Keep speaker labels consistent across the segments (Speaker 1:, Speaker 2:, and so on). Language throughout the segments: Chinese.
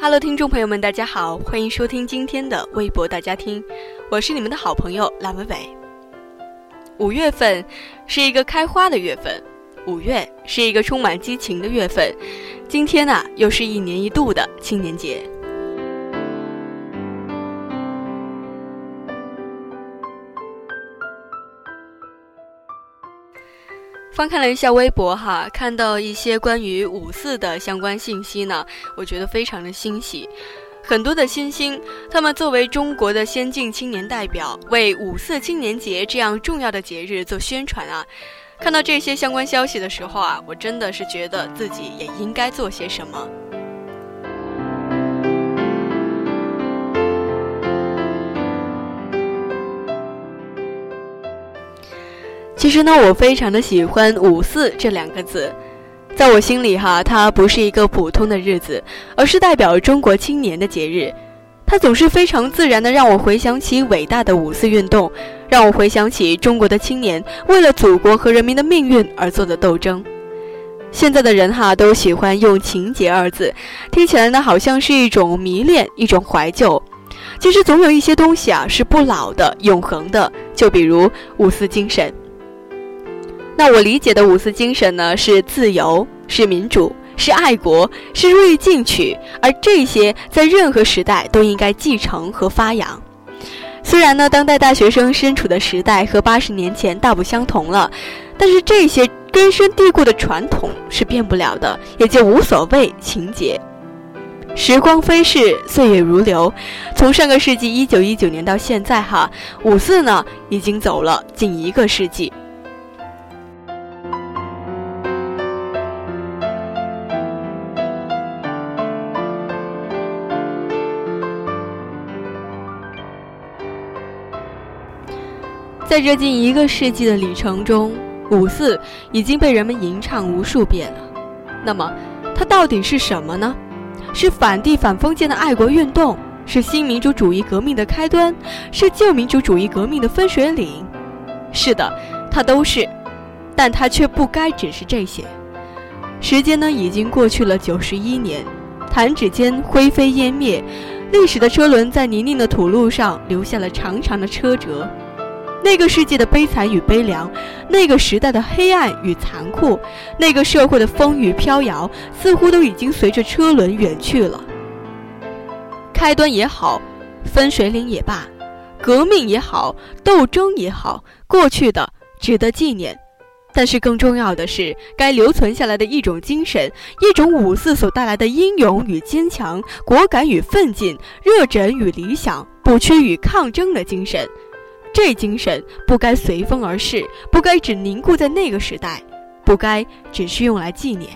Speaker 1: Hello，听众朋友们，大家好，欢迎收听今天的微博大家听，我是你们的好朋友蓝伟伟。五月份是一个开花的月份，五月是一个充满激情的月份，今天呢，又是一年一度的青年节。翻看了一下微博哈，看到一些关于五四的相关信息呢，我觉得非常的欣喜。很多的新星，他们作为中国的先进青年代表，为五四青年节这样重要的节日做宣传啊。看到这些相关消息的时候啊，我真的是觉得自己也应该做些什么。其实呢，我非常的喜欢“五四”这两个字，在我心里哈，它不是一个普通的日子，而是代表中国青年的节日。它总是非常自然的让我回想起伟大的五四运动，让我回想起中国的青年为了祖国和人民的命运而做的斗争。现在的人哈都喜欢用“情节”二字，听起来呢好像是一种迷恋，一种怀旧。其实总有一些东西啊是不老的、永恒的，就比如五四精神。那我理解的五四精神呢，是自由，是民主，是爱国，是锐意进取，而这些在任何时代都应该继承和发扬。虽然呢，当代大学生身处的时代和八十年前大不相同了，但是这些根深蒂固的传统是变不了的，也就无所谓情节。时光飞逝，岁月如流，从上个世纪一九一九年到现在，哈，五四呢已经走了近一个世纪。在这近一个世纪的旅程中，五四已经被人们吟唱无数遍了。那么，它到底是什么呢？是反帝反封建的爱国运动，是新民主主义革命的开端，是旧民主主义革命的分水岭。是的，它都是，但它却不该只是这些。时间呢，已经过去了九十一年，弹指间灰飞烟灭，历史的车轮在泥泞的土路上留下了长长的车辙。那个世界的悲惨与悲凉，那个时代的黑暗与残酷，那个社会的风雨飘摇，似乎都已经随着车轮远去了。开端也好，分水岭也罢，革命也好，斗争也好，过去的值得纪念，但是更重要的是，该留存下来的一种精神，一种五四所带来的英勇与坚强，果敢与奋进，热忱与理想，不屈与抗争的精神。这精神不该随风而逝，不该只凝固在那个时代，不该只是用来纪念。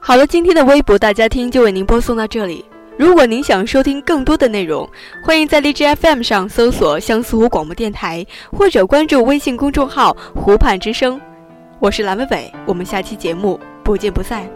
Speaker 1: 好了，今天的微博大家听就为您播送到这里。如果您想收听更多的内容，欢迎在荔枝 FM 上搜索相思湖广播电台，或者关注微信公众号“湖畔之声”。我是蓝伟伟，我们下期节目不见不散。